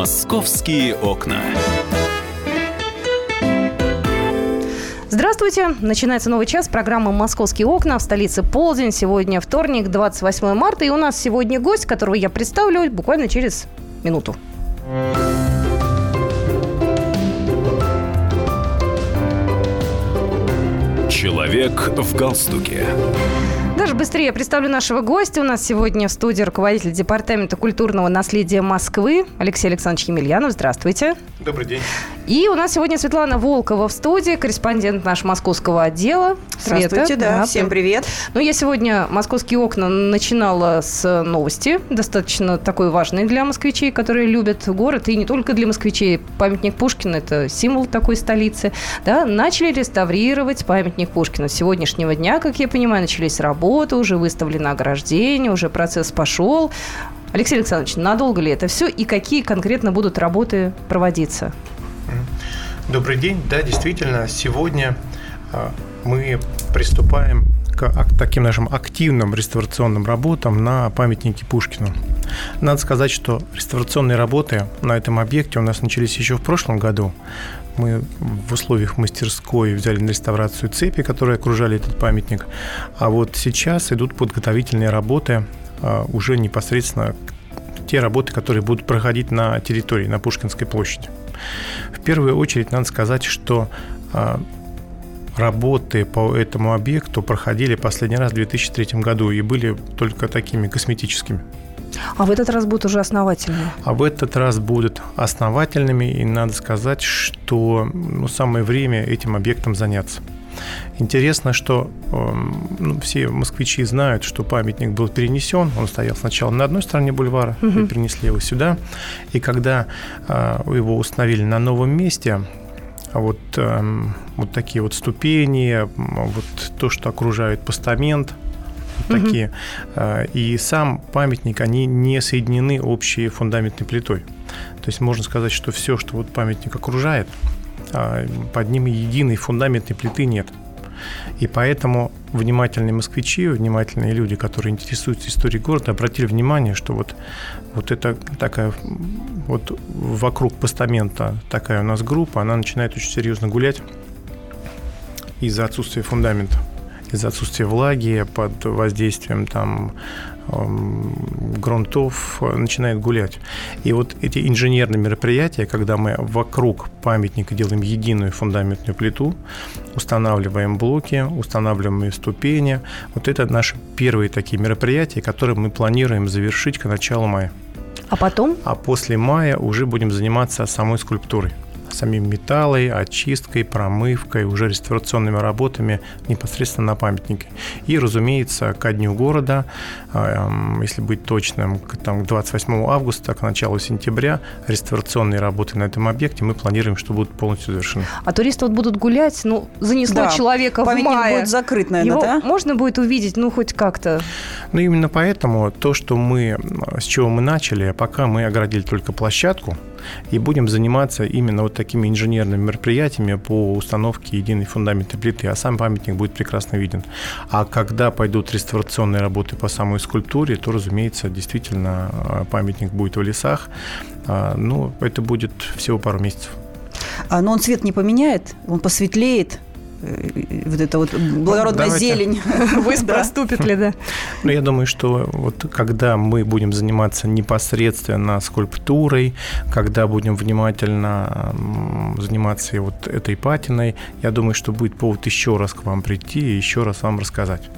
Московские окна. Здравствуйте! Начинается новый час программы «Московские окна» в столице Полдень. Сегодня вторник, 28 марта. И у нас сегодня гость, которого я представлю буквально через минуту. Человек в галстуке. Даже быстрее я представлю нашего гостя. У нас сегодня в студии руководитель Департамента культурного наследия Москвы Алексей Александрович Емельянов. Здравствуйте. Добрый день. И у нас сегодня Светлана Волкова в студии, корреспондент нашего московского отдела. Здравствуйте, Света, да, всем привет. Ну, я сегодня «Московские окна» начинала с новости, достаточно такой важной для москвичей, которые любят город, и не только для москвичей. Памятник Пушкина – это символ такой столицы. Да, начали реставрировать памятник Пушкина. С сегодняшнего дня, как я понимаю, начались работы, уже выставлено ограждение, уже процесс пошел. Алексей Александрович, надолго ли это все и какие конкретно будут работы проводиться? Добрый день. Да, действительно, сегодня а, мы приступаем к таким нашим активным реставрационным работам на памятнике Пушкину. Надо сказать, что реставрационные работы на этом объекте у нас начались еще в прошлом году. Мы в условиях мастерской взяли на реставрацию цепи, которые окружали этот памятник. А вот сейчас идут подготовительные работы а, уже непосредственно те работы, которые будут проходить на территории, на Пушкинской площади. В первую очередь надо сказать, что а, работы по этому объекту проходили последний раз в 2003 году и были только такими косметическими. А в этот раз будут уже основательными? А в этот раз будут основательными, и надо сказать, что ну, самое время этим объектом заняться. Интересно, что э, ну, все москвичи знают, что памятник был перенесен. Он стоял сначала на одной стороне бульвара, угу. и перенесли его сюда. И когда э, его установили на новом месте, вот, э, вот такие вот ступени, вот то, что окружает постамент, вот такие. Угу. И сам памятник, они не соединены общей фундаментной плитой. То есть можно сказать, что все, что вот памятник окружает, а, под ним единой фундаментной плиты нет. И поэтому внимательные москвичи, внимательные люди, которые интересуются историей города, обратили внимание, что вот, вот это такая вот вокруг постамента такая у нас группа, она начинает очень серьезно гулять из-за отсутствия фундамента из-за отсутствия влаги, под воздействием там грунтов начинает гулять. И вот эти инженерные мероприятия, когда мы вокруг памятника делаем единую фундаментную плиту, устанавливаем блоки, устанавливаем ступени, вот это наши первые такие мероприятия, которые мы планируем завершить к началу мая. А потом? А после мая уже будем заниматься самой скульптурой самим металлой, очисткой, промывкой, уже реставрационными работами непосредственно на памятнике. И, разумеется, ко дню города, а, если быть точным, к там, 28 августа, к началу сентября, реставрационные работы на этом объекте мы планируем, что будут полностью завершены. А туристы вот будут гулять, ну, занесло да, человека в мае. будет закрыт, наверное, Его да? можно будет увидеть, ну, хоть как-то? Ну, именно поэтому то, что мы, с чего мы начали, пока мы оградили только площадку, и будем заниматься именно вот такими инженерными мероприятиями по установке единой фундаментной плиты, а сам памятник будет прекрасно виден. А когда пойдут реставрационные работы по самой скульптуре, то, разумеется, действительно а, памятник будет в лесах. А, ну, это будет всего пару месяцев. А, но он цвет не поменяет, он посветлеет, вот эта вот благородная Давайте. зелень высь проступит ли, да? Ну, я думаю, что вот когда мы будем заниматься непосредственно скульптурой, когда будем внимательно заниматься вот этой патиной, я думаю, что будет повод еще раз к вам прийти и еще раз вам рассказать.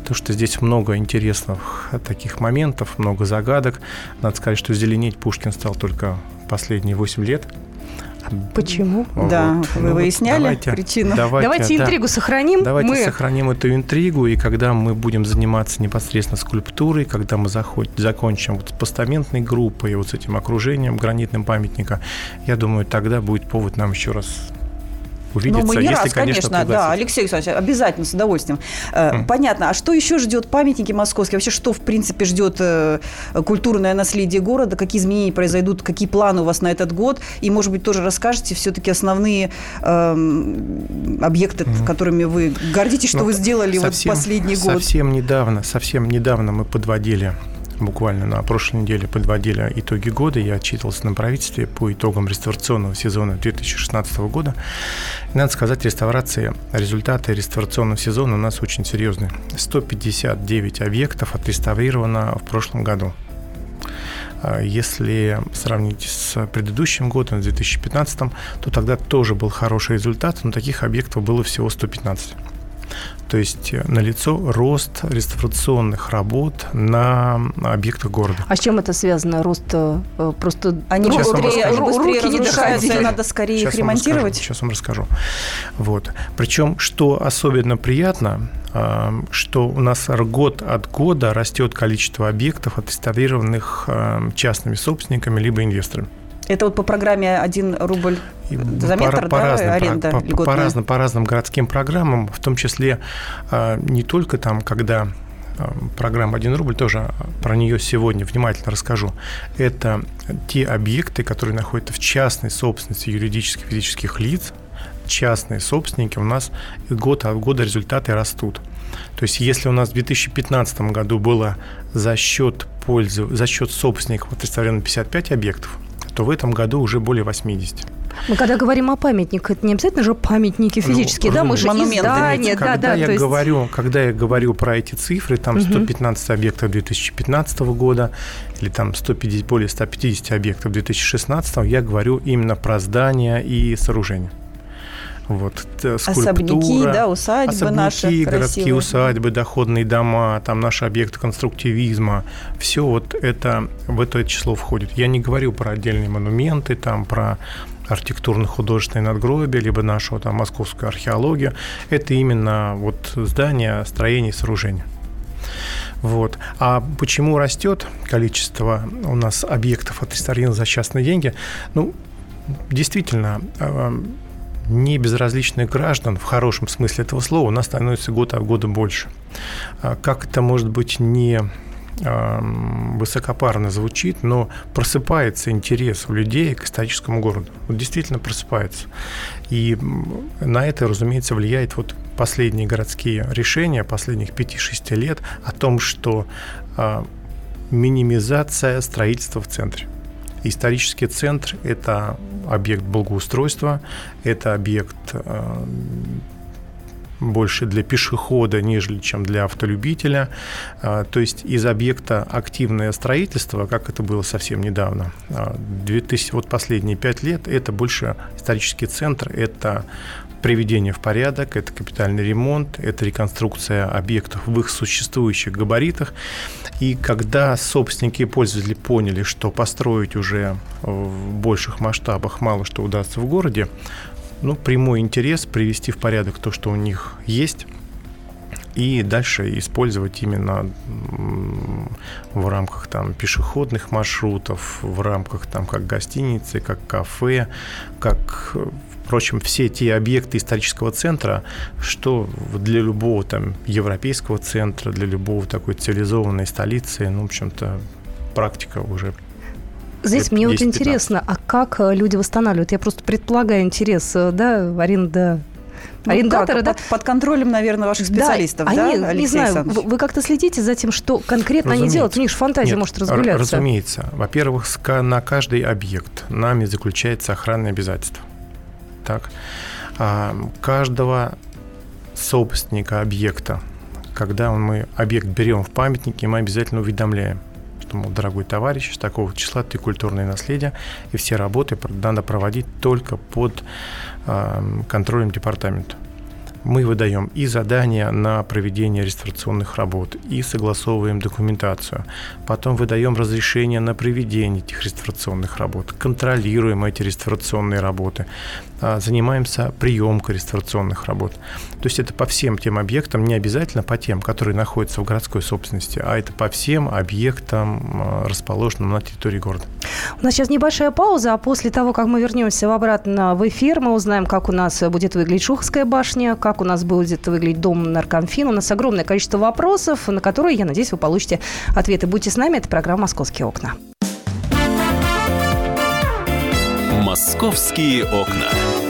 Потому что здесь много интересных таких моментов, много загадок. Надо сказать, что зеленеть Пушкин стал только последние 8 лет – Почему? Да, вот. вы ну, выясняли давайте, причину. Давайте, давайте да. интригу сохраним. Давайте мы... сохраним эту интригу, и когда мы будем заниматься непосредственно скульптурой, когда мы заход... закончим вот с постаментной группой, вот с этим окружением гранитным памятника, я думаю, тогда будет повод нам еще раз увидеться, ну, мы не если, раз, конечно, конечно да, Алексей Александрович, обязательно, с удовольствием. Mm. Понятно. А что еще ждет памятники московские? Вообще, что, в принципе, ждет э, культурное наследие города? Какие изменения произойдут? Какие планы у вас на этот год? И, может быть, тоже расскажете все-таки основные э, объекты, mm. которыми вы гордитесь, что ну, вы сделали совсем, вот последний год? Совсем недавно, совсем недавно мы подводили буквально на прошлой неделе подводили итоги года. Я отчитывался на правительстве по итогам реставрационного сезона 2016 года. И надо сказать, реставрации, результаты реставрационного сезона у нас очень серьезные. 159 объектов отреставрировано в прошлом году. А если сравнить с предыдущим годом, с 2015, то тогда тоже был хороший результат, но таких объектов было всего 115. То есть э, налицо рост реставрационных работ на объектах города. А с чем это связано? Рост э, просто они сейчас быстрее, они быстрее руки разрушаются, и надо скорее сейчас их ремонтировать? сейчас вам расскажу. Вот. Причем, что особенно приятно, э, что у нас год от года растет количество объектов, отреставрированных частными собственниками либо инвесторами. Это вот по программе 1 рубль за метр, по, да, разным, аренда по, по, по, разным, по разным городским программам, в том числе а, не только там, когда а, программа 1 рубль, тоже про нее сегодня внимательно расскажу. Это те объекты, которые находятся в частной собственности юридических и физических лиц, частные собственники, у нас год от года результаты растут. То есть если у нас в 2015 году было за счет пользы, за счет собственников отреставрировано 55 объектов, то в этом году уже более 80. Мы когда говорим о памятниках, это не обязательно же памятники ну, физические, ну, да, мы же монументы. издания, когда да, да. Я есть... говорю, когда я говорю про эти цифры, там 115 угу. объектов 2015 года или там 150, более 150 объектов 2016, я говорю именно про здания и сооружения. Вот, скульптура, особняки, да, усадьбы особняки, наши городские усадьбы, доходные дома, там наши объекты конструктивизма, все вот это в это число входит. Я не говорю про отдельные монументы, там про архитектурно-художественные надгробия, либо нашего там московскую археологию. Это именно вот здания, строения, сооружения. Вот. А почему растет количество у нас объектов отреставрировано за частные деньги? Ну, действительно, а, не безразличных граждан, в хорошем смысле этого слова, у нас становится год от года больше. А как это может быть не высокопарно звучит, но просыпается интерес у людей к историческому городу. Вот действительно просыпается. И на это, разумеется, влияет вот последние городские решения последних 5-6 лет о том, что а, минимизация строительства в центре. Исторический центр – это объект благоустройства, это объект э, больше для пешехода, нежели чем для автолюбителя. Э, то есть из объекта активное строительство, как это было совсем недавно, 2000, э, вот последние пять лет, это больше исторический центр, это приведение в порядок, это капитальный ремонт, это реконструкция объектов в их существующих габаритах. И когда собственники и пользователи поняли, что построить уже в больших масштабах мало что удастся в городе, ну, прямой интерес привести в порядок то, что у них есть, и дальше использовать именно в рамках там пешеходных маршрутов, в рамках там как гостиницы, как кафе, как Впрочем, все те объекты исторического центра, что для любого там европейского центра, для любого такой цивилизованной столицы, ну, в общем-то, практика уже Здесь мне вот интересно, а как э, люди восстанавливают? Я просто предполагаю интерес, э, да, аренда ну, арендаторы, да? Под, под контролем, наверное, ваших специалистов, да? Они, да, не знаю, вы, вы как-то следите за тем, что конкретно разумеется. они делают? У них же фантазия Нет, может разгуляться. Разумеется. Во-первых, на каждый объект нами заключается охранное обязательство так, а, каждого собственника объекта, когда мы объект берем в памятнике, мы обязательно уведомляем, что, мол, дорогой товарищ, с такого числа ты культурное наследие, и все работы надо проводить только под а, контролем департамента мы выдаем и задания на проведение реставрационных работ, и согласовываем документацию. Потом выдаем разрешение на проведение этих реставрационных работ, контролируем эти реставрационные работы, а, занимаемся приемкой реставрационных работ. То есть это по всем тем объектам, не обязательно по тем, которые находятся в городской собственности, а это по всем объектам, а, расположенным на территории города. У нас сейчас небольшая пауза, а после того, как мы вернемся обратно в эфир, мы узнаем, как у нас будет выглядеть Шуховская башня, как у нас будет выглядеть дом наркомфин. У нас огромное количество вопросов, на которые, я надеюсь, вы получите ответы. Будьте с нами, это программа «Московские окна». «Московские окна».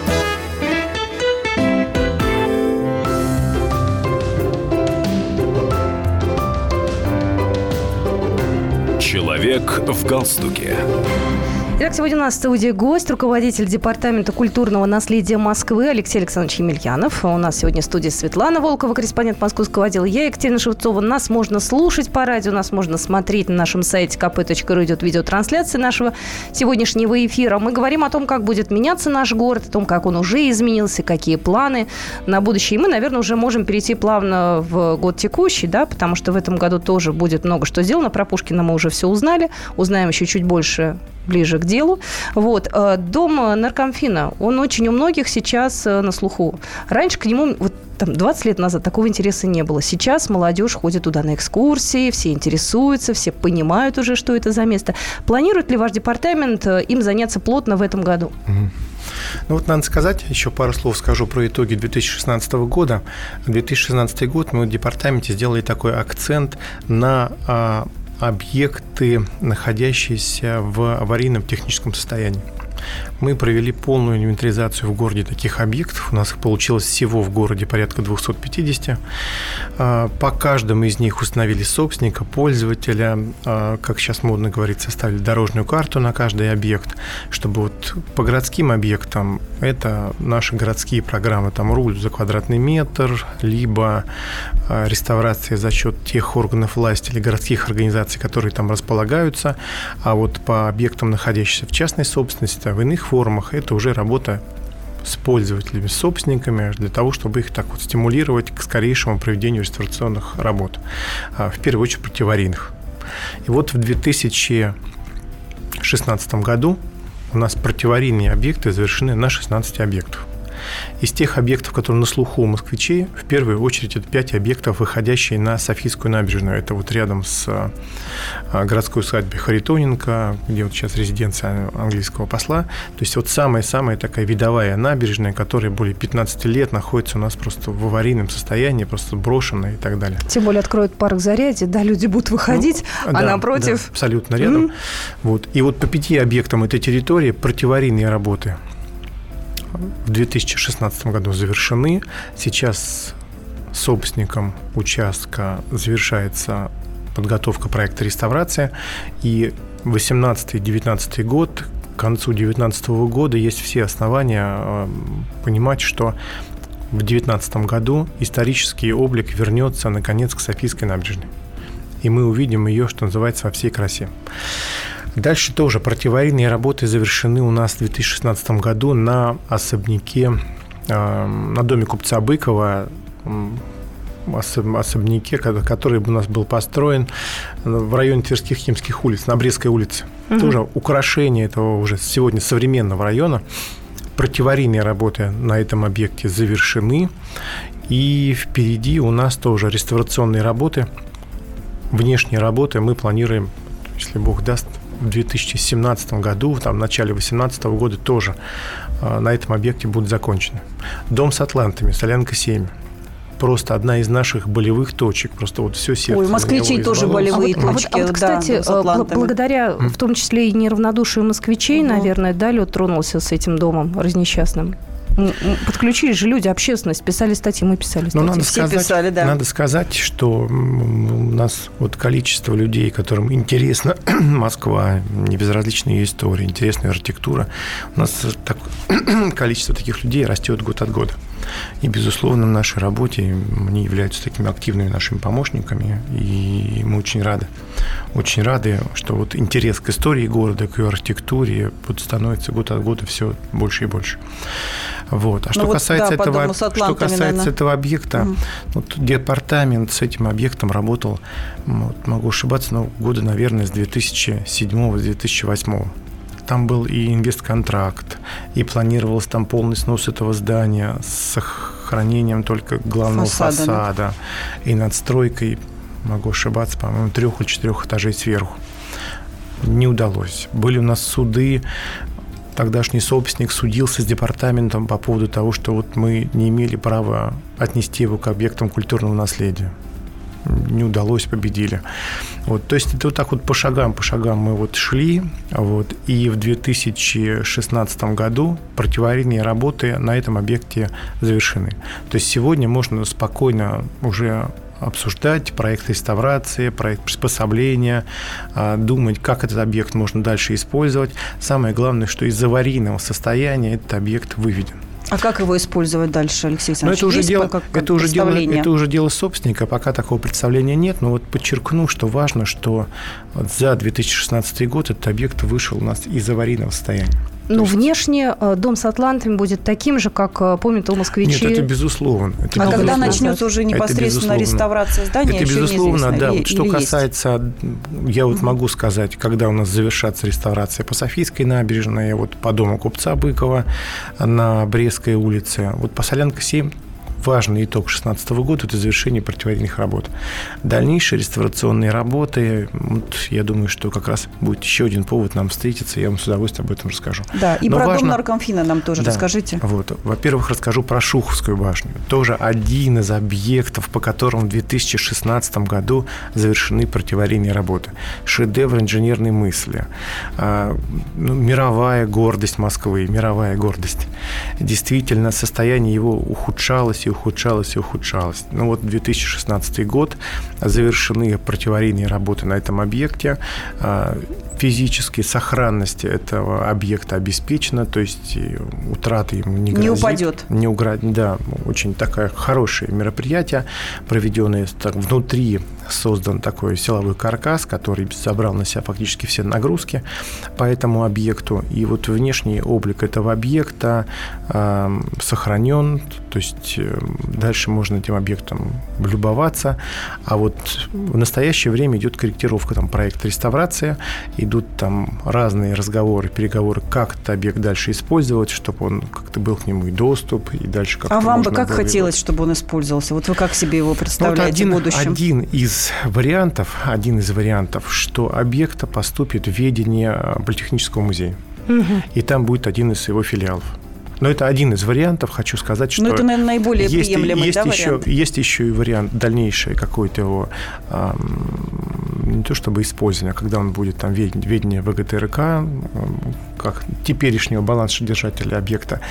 Человек в галстуке. Итак, сегодня у нас в студии гость, руководитель Департамента культурного наследия Москвы Алексей Александрович Емельянов. У нас сегодня в студии Светлана Волкова, корреспондент московского отдела. Я Екатерина Шевцова. Нас можно слушать по радио, нас можно смотреть на нашем сайте kp.ru. Идет видеотрансляция нашего сегодняшнего эфира. Мы говорим о том, как будет меняться наш город, о том, как он уже изменился, какие планы на будущее. И мы, наверное, уже можем перейти плавно в год текущий, да, потому что в этом году тоже будет много что сделано. Про Пушкина мы уже все узнали. Узнаем еще чуть больше ближе к делу. Вот. Э, дом наркомфина, он очень у многих сейчас э, на слуху. Раньше к нему, вот там 20 лет назад такого интереса не было. Сейчас молодежь ходит туда на экскурсии, все интересуются, все понимают уже, что это за место. Планирует ли ваш департамент э, им заняться плотно в этом году? Ну вот надо сказать, еще пару слов скажу про итоги 2016 года. 2016 год мы в департаменте сделали такой акцент на а, объекты, находящиеся в аварийном техническом состоянии. Мы провели полную инвентаризацию в городе таких объектов. У нас их получилось всего в городе порядка 250. А, по каждому из них установили собственника, пользователя, а, как сейчас модно говорить, составили дорожную карту на каждый объект, чтобы вот по городским объектам это наши городские программы, там руль за квадратный метр, либо а, реставрация за счет тех органов власти или городских организаций, которые там располагаются, а вот по объектам, находящимся в частной собственности, в иных формах, это уже работа с пользователями, с собственниками, для того, чтобы их так вот стимулировать к скорейшему проведению реставрационных работ, а, в первую очередь противарийных. И вот в 2016 году у нас противарийные объекты завершены на 16 объектов. Из тех объектов, которые на слуху у москвичей, в первую очередь это пять объектов, выходящие на Софийскую набережную. Это вот рядом с а, городской усадьбой Харитоненко, где вот сейчас резиденция английского посла. То есть вот самая-самая такая видовая набережная, которая более 15 лет находится у нас просто в аварийном состоянии, просто брошенная и так далее. Тем более откроют парк Зарядье, да, люди будут выходить, ну, а да, напротив... Да, абсолютно рядом. Mm-hmm. Вот. И вот по пяти объектам этой территории противарийные работы в 2016 году завершены. Сейчас собственником участка завершается подготовка проекта реставрация. И 18-19 год, к концу 2019 года есть все основания э, понимать, что в 2019 году исторический облик вернется наконец к Софийской набережной. И мы увидим ее, что называется, во всей красе. Дальше тоже противоаварийные работы завершены у нас в 2016 году на особняке, э, на доме купца Быкова, особняке, который у нас был построен в районе Тверских химских улиц, на Брестской улице. Угу. Тоже украшение этого уже сегодня современного района. Противарийные работы на этом объекте завершены. И впереди у нас тоже реставрационные работы. Внешние работы мы планируем, если Бог даст, в 2017 году, там, в начале 2018 года тоже а, на этом объекте будут закончены. Дом с атлантами, Солянка 7 просто одна из наших болевых точек. Просто вот все сердце. Ой, москвичей тоже болевые а точки. А вот, а вот кстати, да, благодаря в том числе и неравнодушию москвичей, угу. наверное, да, лед тронулся с этим домом разнесчастным. Подключились же люди, общественность, писали статьи, мы писали статьи. Но надо Все сказать, писали, да. Надо сказать, что у нас вот количество людей, которым интересна Москва, не безразлична ее история, интересная архитектура, у нас так, количество таких людей растет год от года. И, безусловно, в нашей работе они являются такими активными нашими помощниками, и мы очень рады. Очень рады, что вот интерес к истории города, к ее архитектуре вот становится год от года все больше и больше. Вот. А ну что вот, касается, да, этого, что касается этого объекта, угу. вот департамент с этим объектом работал, вот, могу ошибаться, но года, наверное, с 2007-2008 там был и инвестконтракт, и планировался там полный снос этого здания с сохранением только главного фасада, фасада да? и надстройкой, могу ошибаться, по-моему, трех или четырех этажей сверху. Не удалось. Были у нас суды, тогдашний собственник судился с департаментом по поводу того, что вот мы не имели права отнести его к объектам культурного наследия не удалось, победили. Вот, то есть это вот так вот по шагам, по шагам мы вот шли, вот, и в 2016 году противоаварийные работы на этом объекте завершены. То есть сегодня можно спокойно уже обсуждать проект реставрации, проект приспособления, а, думать, как этот объект можно дальше использовать. Самое главное, что из аварийного состояния этот объект выведен. А как его использовать дальше, Алексей Александрович? Ну, это уже, дело, как, это, уже дело, это уже дело собственника, пока такого представления нет. Но вот подчеркну, что важно, что за 2016 год этот объект вышел у нас из аварийного состояния. Ну, есть... внешне э, дом с Атлантами будет таким же, как э, помнят у москвичи. Нет, это безусловно. Это а безусловно. когда начнется уже непосредственно реставрация здания, Это безусловно, да. И, что касается, есть? я вот могу сказать, когда у нас завершатся реставрация по Софийской набережной, вот по дому купца Быкова на Брестской улице, вот по Солянка 7 важный итог 2016 года – это завершение противоаварийных работ. Дальнейшие реставрационные работы, вот, я думаю, что как раз будет еще один повод нам встретиться, я вам с удовольствием об этом расскажу. Да, и Но про важно... дом наркомфина нам тоже да, расскажите. Вот, во-первых, расскажу про Шуховскую башню. Тоже один из объектов, по которым в 2016 году завершены противоаварийные работы. Шедевр инженерной мысли. А, ну, мировая гордость Москвы, мировая гордость. Действительно, состояние его ухудшалось и ухудшалось и ухудшалось. Ну вот 2016 год, завершены противоаварийные работы на этом объекте. А, физически сохранность этого объекта обеспечена, то есть утраты ему не грозит. Не упадет. Не угра... Да, очень такое хорошее мероприятие, проведенное так, внутри создан такой силовой каркас, который забрал на себя фактически все нагрузки по этому объекту. И вот внешний облик этого объекта э, сохранен, то есть э, дальше можно этим объектом любоваться. А вот в настоящее время идет корректировка там проекта реставрация, идут там разные разговоры, переговоры, как этот объект дальше использовать, чтобы он как-то был к нему и доступ, и дальше как-то А вам бы как хотелось, его... чтобы он использовался? Вот вы как себе его представляете ну, вот один, в будущем? Один из вариантов, один из вариантов, что объекта поступит в ведение Политехнического музея. Угу. И там будет один из его филиалов. Но это один из вариантов. Хочу сказать, что... Ну, это, наверное, наиболее есть, приемлемый, есть да, еще, вариант? Есть еще и вариант дальнейший какой-то его не то чтобы использование, а когда он будет там ведение ВГТРК, как теперешнего балансодержателя объекта.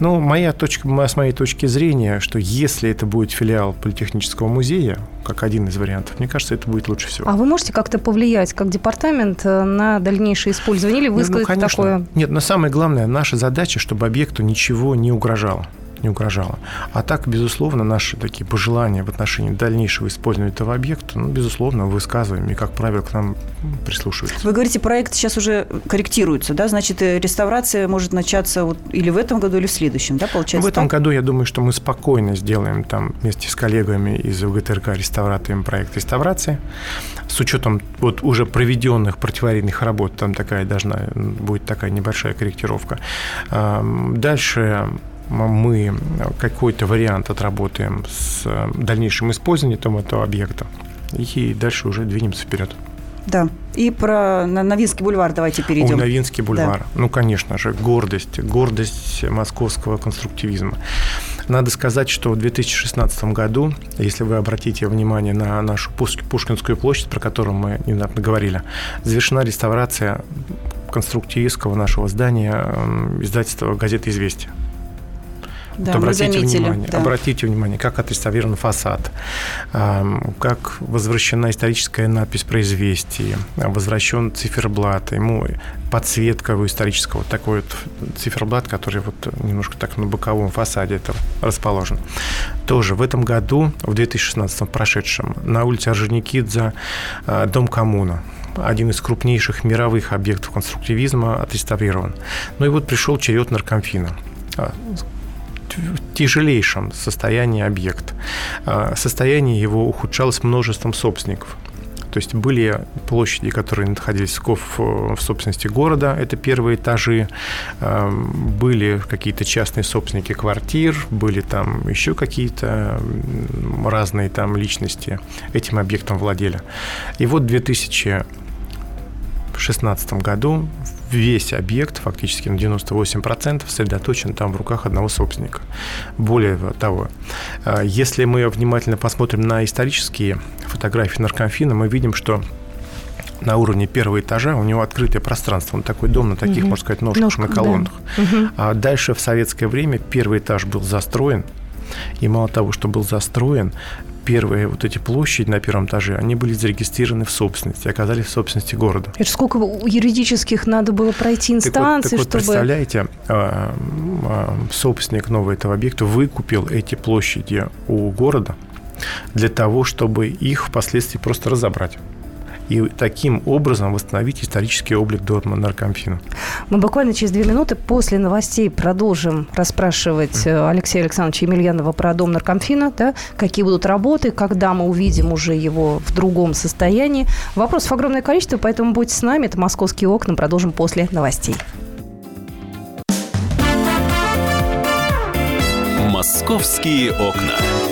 Но моя точка, с моей точки зрения, что если это будет филиал Политехнического музея, как один из вариантов, мне кажется, это будет лучше всего. А вы можете как-то повлиять, как департамент, э, на дальнейшее использование или высказать ну, конечно. такое? Нет, но самое главное, наша задача, чтобы объекту ничего не угрожало не угрожало. А так, безусловно, наши такие пожелания в отношении дальнейшего использования этого объекта, ну, безусловно, высказываем и, как правило, к нам прислушиваются. Вы говорите, проект сейчас уже корректируется, да? Значит, э, реставрация может начаться вот или в этом году, или в следующем, да, получается? В этом так? году, я думаю, что мы спокойно сделаем там вместе с коллегами из УГТРК реставраторами проект реставрации. С учетом вот уже проведенных противоаварийных работ, там такая должна будет такая небольшая корректировка. Дальше мы какой-то вариант отработаем с э, дальнейшим использованием этого объекта, и дальше уже двинемся вперед. Да. И про Новинский бульвар давайте перейдем. О, Новинский бульвар. Да. Ну, конечно же, гордость, гордость московского конструктивизма. Надо сказать, что в 2016 году, если вы обратите внимание на нашу Пушкинскую площадь, про которую мы недавно говорили, завершена реставрация конструктивистского нашего здания издательства газеты «Известия». Да, обратите, внимание, да. обратите внимание, как отреставрирован фасад, как возвращена историческая надпись про известие, возвращен циферблат, ему подсветка у исторического, вот такой вот циферблат, который вот немножко так на боковом фасаде этого расположен. Тоже в этом году, в 2016 прошедшем, на улице Орджоникидзе а, дом коммуна один из крупнейших мировых объектов конструктивизма отреставрирован. Ну и вот пришел черед наркомфина а, тяжелейшем состоянии объект. А, состояние его ухудшалось множеством собственников. То есть были площади, которые находились в, в собственности города, это первые этажи, а, были какие-то частные собственники квартир, были там еще какие-то разные там личности этим объектом владели. И вот в 2016 году весь объект, фактически на 98%, сосредоточен там в руках одного собственника. Более того, э, если мы внимательно посмотрим на исторические фотографии наркомфина, мы видим, что на уровне первого этажа у него открытое пространство. Он такой дом на таких, угу. можно сказать, ножках, Ножка, на колоннах. Да. А дальше в советское время первый этаж был застроен. И мало того, что был застроен, первые вот эти площади на первом этаже, они были зарегистрированы в собственности, оказались в собственности города. Это сколько юридических надо было пройти инстанций, так вот, так вот, чтобы... представляете, а, а, собственник нового этого объекта выкупил эти площади у города для того, чтобы их впоследствии просто разобрать и таким образом восстановить исторический облик дома наркомфина. Мы буквально через две минуты после новостей продолжим расспрашивать э, Алексея Александровича Емельянова про дом наркомфина, да, какие будут работы, когда мы увидим уже его в другом состоянии. Вопросов огромное количество, поэтому будьте с нами. Это «Московские окна». Продолжим после новостей. «Московские окна».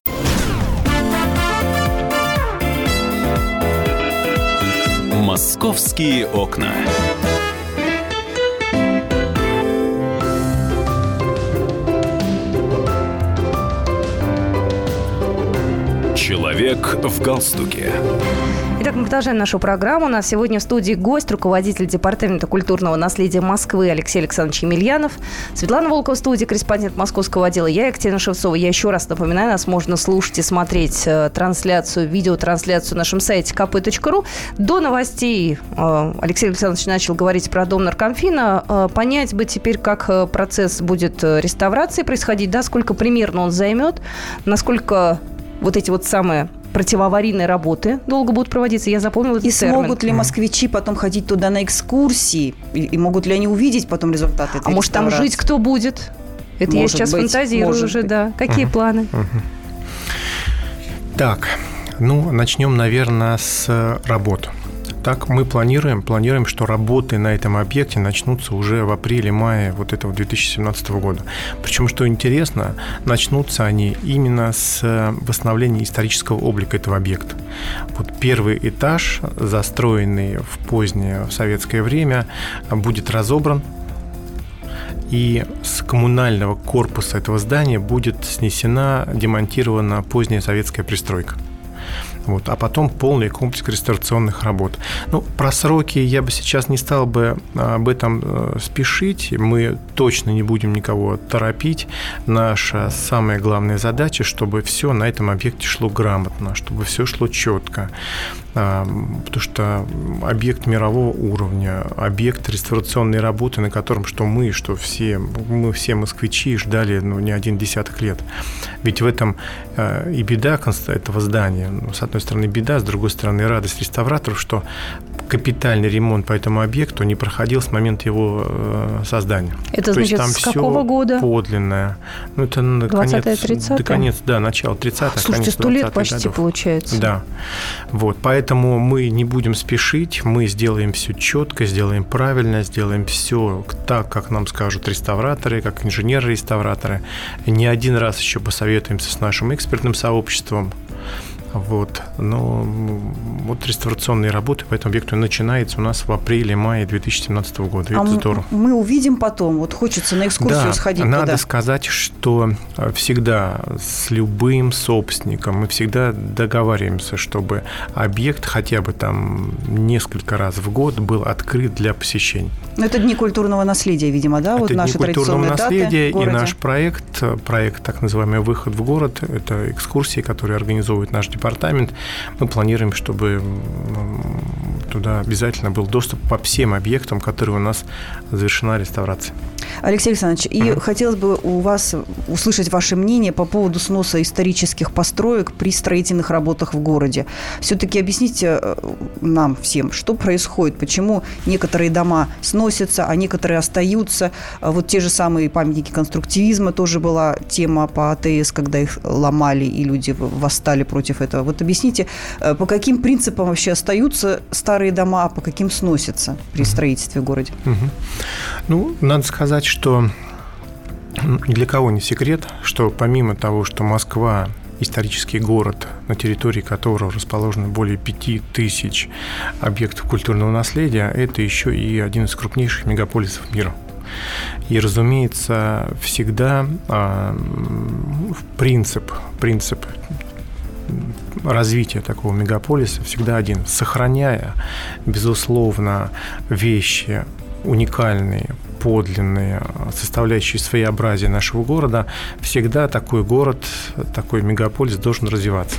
«Московские окна». Человек в галстуке. Итак, мы продолжаем нашу программу. У нас сегодня в студии гость, руководитель Департамента культурного наследия Москвы Алексей Александрович Емельянов. Светлана Волкова в студии, корреспондент московского отдела. Я Екатерина Шевцова. Я еще раз напоминаю, нас можно слушать и смотреть э, трансляцию, видеотрансляцию на нашем сайте kp.ru. До новостей э, Алексей Александрович начал говорить про дом наркомфина. Э, понять бы теперь, как процесс будет реставрации происходить, да, сколько примерно он займет, насколько вот эти вот самые противоаварийные работы долго будут проводиться. Я запомнила этот И термин. смогут ли москвичи потом ходить туда на экскурсии? И, и могут ли они увидеть потом результаты этой А может, там жить кто будет? Это может я сейчас быть, фантазирую уже, быть. да. Какие угу. планы? Угу. Так, ну, начнем, наверное, с работы. Так мы планируем, планируем, что работы на этом объекте начнутся уже в апреле-мае вот этого 2017 года. Причем, что интересно, начнутся они именно с восстановления исторического облика этого объекта. Вот первый этаж, застроенный в позднее в советское время, будет разобран, и с коммунального корпуса этого здания будет снесена, демонтирована поздняя советская пристройка. Вот, а потом полный комплекс реставрационных работ. Ну, про сроки я бы сейчас не стал бы а, об этом э, спешить. Мы точно не будем никого торопить. Наша самая главная задача, чтобы все на этом объекте шло грамотно, чтобы все шло четко. Потому что объект мирового уровня, объект реставрационной работы, на котором что мы, что все, мы все москвичи ждали ну, не один десяток лет. Ведь в этом э, и беда этого здания. Ну, с одной стороны беда, с другой стороны радость реставраторов, что капитальный ремонт по этому объекту не проходил с момента его э, создания. Это То значит, есть, там с какого года? подлинное. Ну, это на конец, 30 конец, да, начало 30-х. Слушайте, сто лет почти годов. получается. Да. Вот, поэтому мы не будем спешить, мы сделаем все четко, сделаем правильно, сделаем все так, как нам скажут реставраторы, как инженеры-реставраторы. Не один раз еще посоветуемся с нашим экспертным сообществом, вот. Но вот реставрационные работы по этому объекту начинаются у нас в апреле-мае 2017 года. А это здорово. Мы увидим потом. Вот хочется на экскурсию да, сходить надо туда. сказать, что э, всегда с любым собственником мы всегда договариваемся, чтобы объект хотя бы там несколько раз в год был открыт для посещения. Но это Дни культурного наследия, видимо, да? Это вот Дни наши культурного наследия и наш проект, проект так называемый «Выход в город», это экскурсии, которые организовывает наш департамент. Мы планируем, чтобы туда обязательно был доступ по всем объектам, которые у нас завершена реставрация. Алексей Александрович, и uh-huh. хотелось бы у вас услышать ваше мнение по поводу сноса исторических построек при строительных работах в городе. Все-таки объясните э, нам всем, что происходит, почему некоторые дома сносятся, а некоторые остаются. А вот те же самые памятники конструктивизма тоже была тема по АТС, когда их ломали и люди восстали против этого. Вот объясните, э, по каким принципам вообще остаются старые дома, а по каким сносятся при строительстве в городе? Ну, надо сказать, что для кого не секрет, что помимо того, что Москва исторический город, на территории которого расположено более пяти тысяч объектов культурного наследия, это еще и один из крупнейших мегаполисов мира. И, разумеется, всегда э, принцип, принцип развития такого мегаполиса всегда один. Сохраняя, безусловно, вещи уникальные, подлинные, составляющие своеобразие нашего города, всегда такой город, такой мегаполис должен развиваться.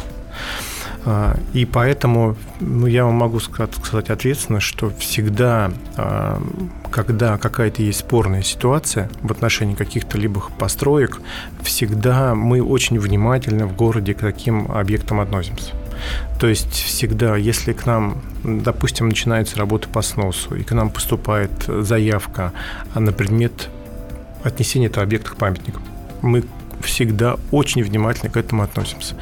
А, и поэтому ну, я вам могу сказать ответственно, что всегда, а, когда какая-то есть спорная ситуация в отношении каких-то либо построек, всегда мы очень внимательно в городе к таким объектам относимся. То есть всегда, если к нам, допустим, начинается работа по сносу, и к нам поступает заявка на предмет отнесения этого объекта к памятникам, мы всегда очень внимательно к этому относимся.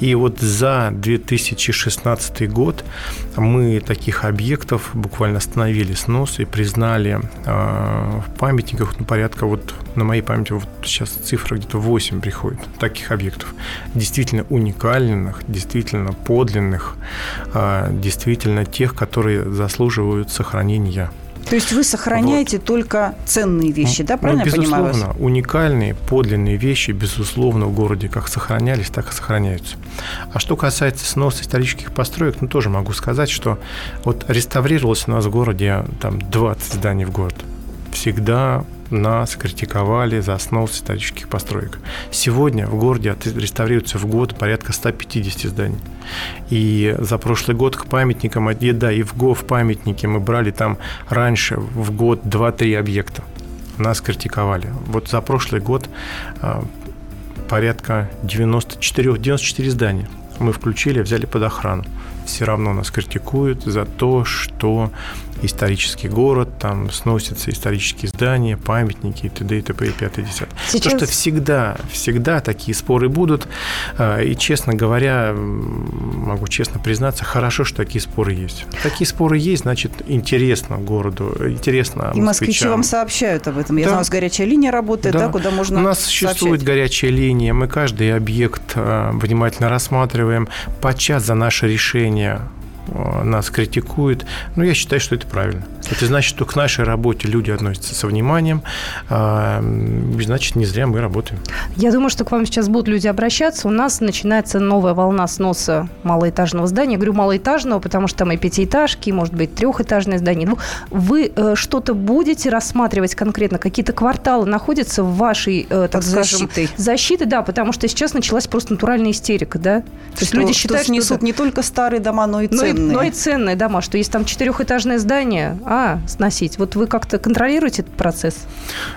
И вот за 2016 год мы таких объектов буквально остановили снос и признали э, в памятниках ну, порядка вот на моей памяти вот сейчас цифра где-то 8 приходит таких объектов. Действительно уникальных, действительно подлинных, э, действительно тех, которые заслуживают сохранения то есть вы сохраняете вот. только ценные вещи, да, правильно ну, безусловно, я понимаю? уникальные, подлинные вещи, безусловно, в городе как сохранялись, так и сохраняются. А что касается сноса исторических построек, ну, тоже могу сказать, что вот реставрировалось у нас в городе там 20 зданий в год. Всегда нас критиковали за снос исторических построек. Сегодня в городе реставрируется в год порядка 150 зданий. И за прошлый год к памятникам, да, и в ГОВ памятники мы брали там раньше в год 2-3 объекта. Нас критиковали. Вот за прошлый год а, порядка 94, 94 здания мы включили, взяли под охрану. Все равно нас критикуют за то, что исторический город, там сносятся исторические здания, памятники и т.д. и т.п. и 5 10. Сейчас... То, что всегда, всегда такие споры будут. А, и, честно говоря, могу честно признаться, хорошо, что такие споры есть. Такие споры есть, значит, интересно городу, интересно И москвичи вам сообщают об этом. Я да. знаю, у нас горячая линия работает, да, да куда можно У нас существует горячая линия, мы каждый объект а, внимательно рассматриваем, подчас за наше решение нас критикуют. Но я считаю, что это правильно. Это значит, что к нашей работе люди относятся со вниманием, а, значит, не зря мы работаем. Я думаю, что к вам сейчас будут люди обращаться. У нас начинается новая волна сноса малоэтажного здания. Я говорю малоэтажного, потому что там и пятиэтажки, и, может быть, трехэтажное здание. Ну, вы э, что-то будете рассматривать конкретно? Какие-то кварталы находятся в вашей, э, так Под скажем, защитой. защиты, да, потому что сейчас началась просто натуральная истерика, да? То есть люди считают, что снесут что не только старые дома, но и ценные. Но и, но и ценные дома, что если там четырехэтажное здание, а, сносить. Вот вы как-то контролируете этот процесс?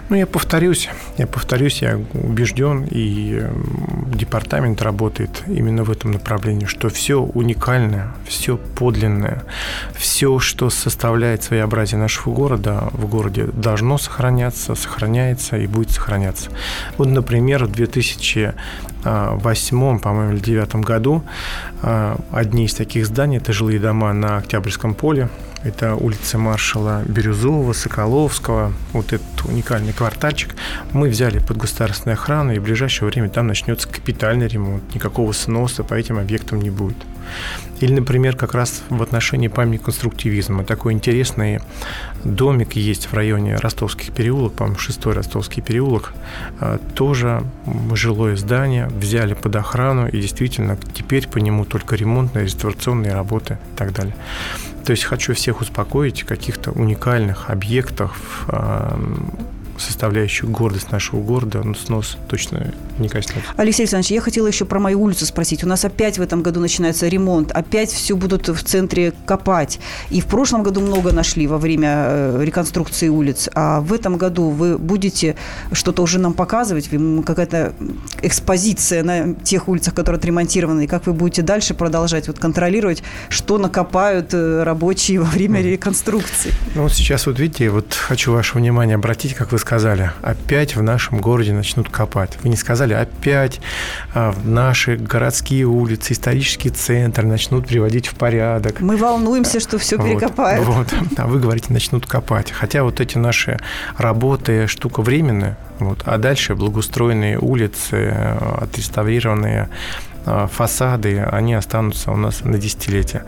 Ну, я повторюсь, я повторюсь, я убежден, и департамент работает именно в этом направлении, что все уникальное, все подлинное, все, что составляет своеобразие нашего города, в городе должно сохраняться, сохраняется и будет сохраняться. Вот, например, в 2008, по-моему, или 2009 году а, одни из таких зданий, это жилые дома на Октябрьском поле, это улица маршала Бирюзового, Соколовского, вот этот уникальный квартальчик. Мы взяли под государственную охрану, и в ближайшее время там начнется капитальный ремонт. Никакого сноса по этим объектам не будет. Или, например, как раз в отношении памятника конструктивизма. Такой интересный домик есть в районе Ростовских переулок, по-моему, шестой Ростовский переулок. А, тоже жилое здание, взяли под охрану, и действительно теперь по нему только ремонтные, реставрационные работы и так далее. То есть хочу всех успокоить, каких-то уникальных объектов а, составляющую гордость нашего города, но снос точно не коснется. Алексей Александрович, я хотела еще про мою улицу спросить. У нас опять в этом году начинается ремонт, опять все будут в центре копать. И в прошлом году много нашли во время э, реконструкции улиц. А в этом году вы будете что-то уже нам показывать? Какая-то экспозиция на тех улицах, которые отремонтированы? И как вы будете дальше продолжать вот контролировать, что накопают э, рабочие во время реконструкции? Ну вот сейчас вот видите, вот хочу ваше внимание обратить, как вы сказали, сказали, опять в нашем городе начнут копать. Вы не сказали, опять а, в наши городские улицы, исторический центр начнут приводить в порядок. Мы волнуемся, что все перекопают. Вот, вот. А вы говорите, начнут копать. Хотя вот эти наши работы штука временная, вот, а дальше благоустроенные улицы, отреставрированные фасады, они останутся у нас на десятилетия.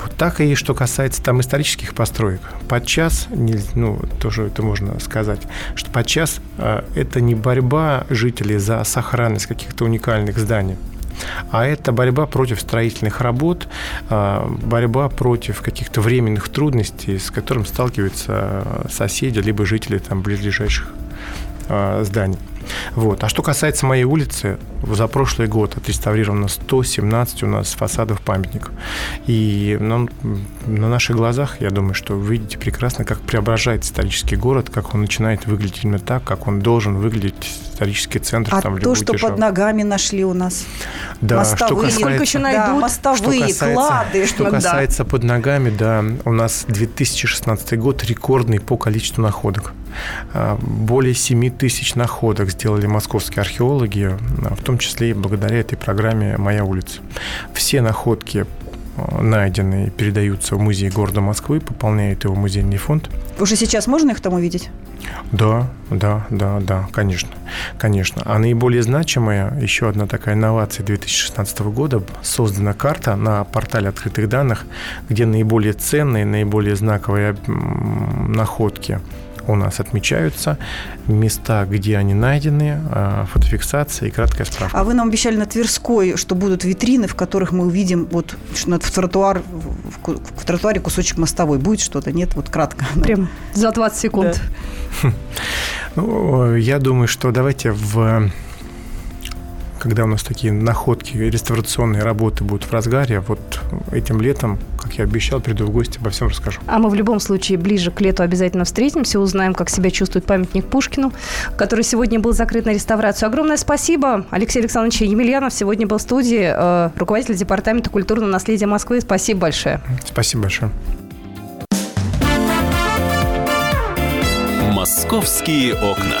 Вот так и что касается там исторических построек. Подчас, ну, тоже это можно сказать, что подчас а, это не борьба жителей за сохранность каких-то уникальных зданий, а это борьба против строительных работ, а, борьба против каких-то временных трудностей, с которыми сталкиваются соседи, либо жители там близлежащих зданий. Вот. А что касается моей улицы, за прошлый год отреставрировано 117 у нас фасадов памятников. И ну, на наших глазах, я думаю, что вы видите прекрасно, как преображается исторический город, как он начинает выглядеть именно так, как он должен выглядеть исторический центр. А там, то, что державы. под ногами нашли у нас? Да, мостовые, что касается, сколько еще найдут? Да, мостовые, что касается, клады. Что касается да. под ногами, да, у нас 2016 год рекордный по количеству находок. А, более 7 тысяч находок сделали московские археологи, в том числе и благодаря этой программе «Моя улица». Все находки а, найденные передаются в музей города Москвы, пополняет его музейный фонд. Уже сейчас можно их там увидеть? Да, да, да, да, конечно, конечно. А наиболее значимая, еще одна такая инновация 2016 года, создана карта на портале открытых данных, где наиболее ценные, наиболее знаковые находки у нас отмечаются места, где они найдены, а, фотофиксация и краткая справка. А вы нам обещали на Тверской, что будут витрины, в которых мы увидим вот в, тротуар, в, тротуаре кусочек мостовой. Будет что-то? Нет? Вот кратко. Прям за 20 секунд. Да. Ну, я думаю, что давайте в когда у нас такие находки, реставрационные работы будут в разгаре, вот этим летом, как я обещал, приду в гости, обо всем расскажу. А мы в любом случае ближе к лету обязательно встретимся, узнаем, как себя чувствует памятник Пушкину, который сегодня был закрыт на реставрацию. Огромное спасибо. Алексей Александрович Емельянов сегодня был в студии, э, руководитель Департамента культурного наследия Москвы. Спасибо большое. Спасибо большое. «Московские окна».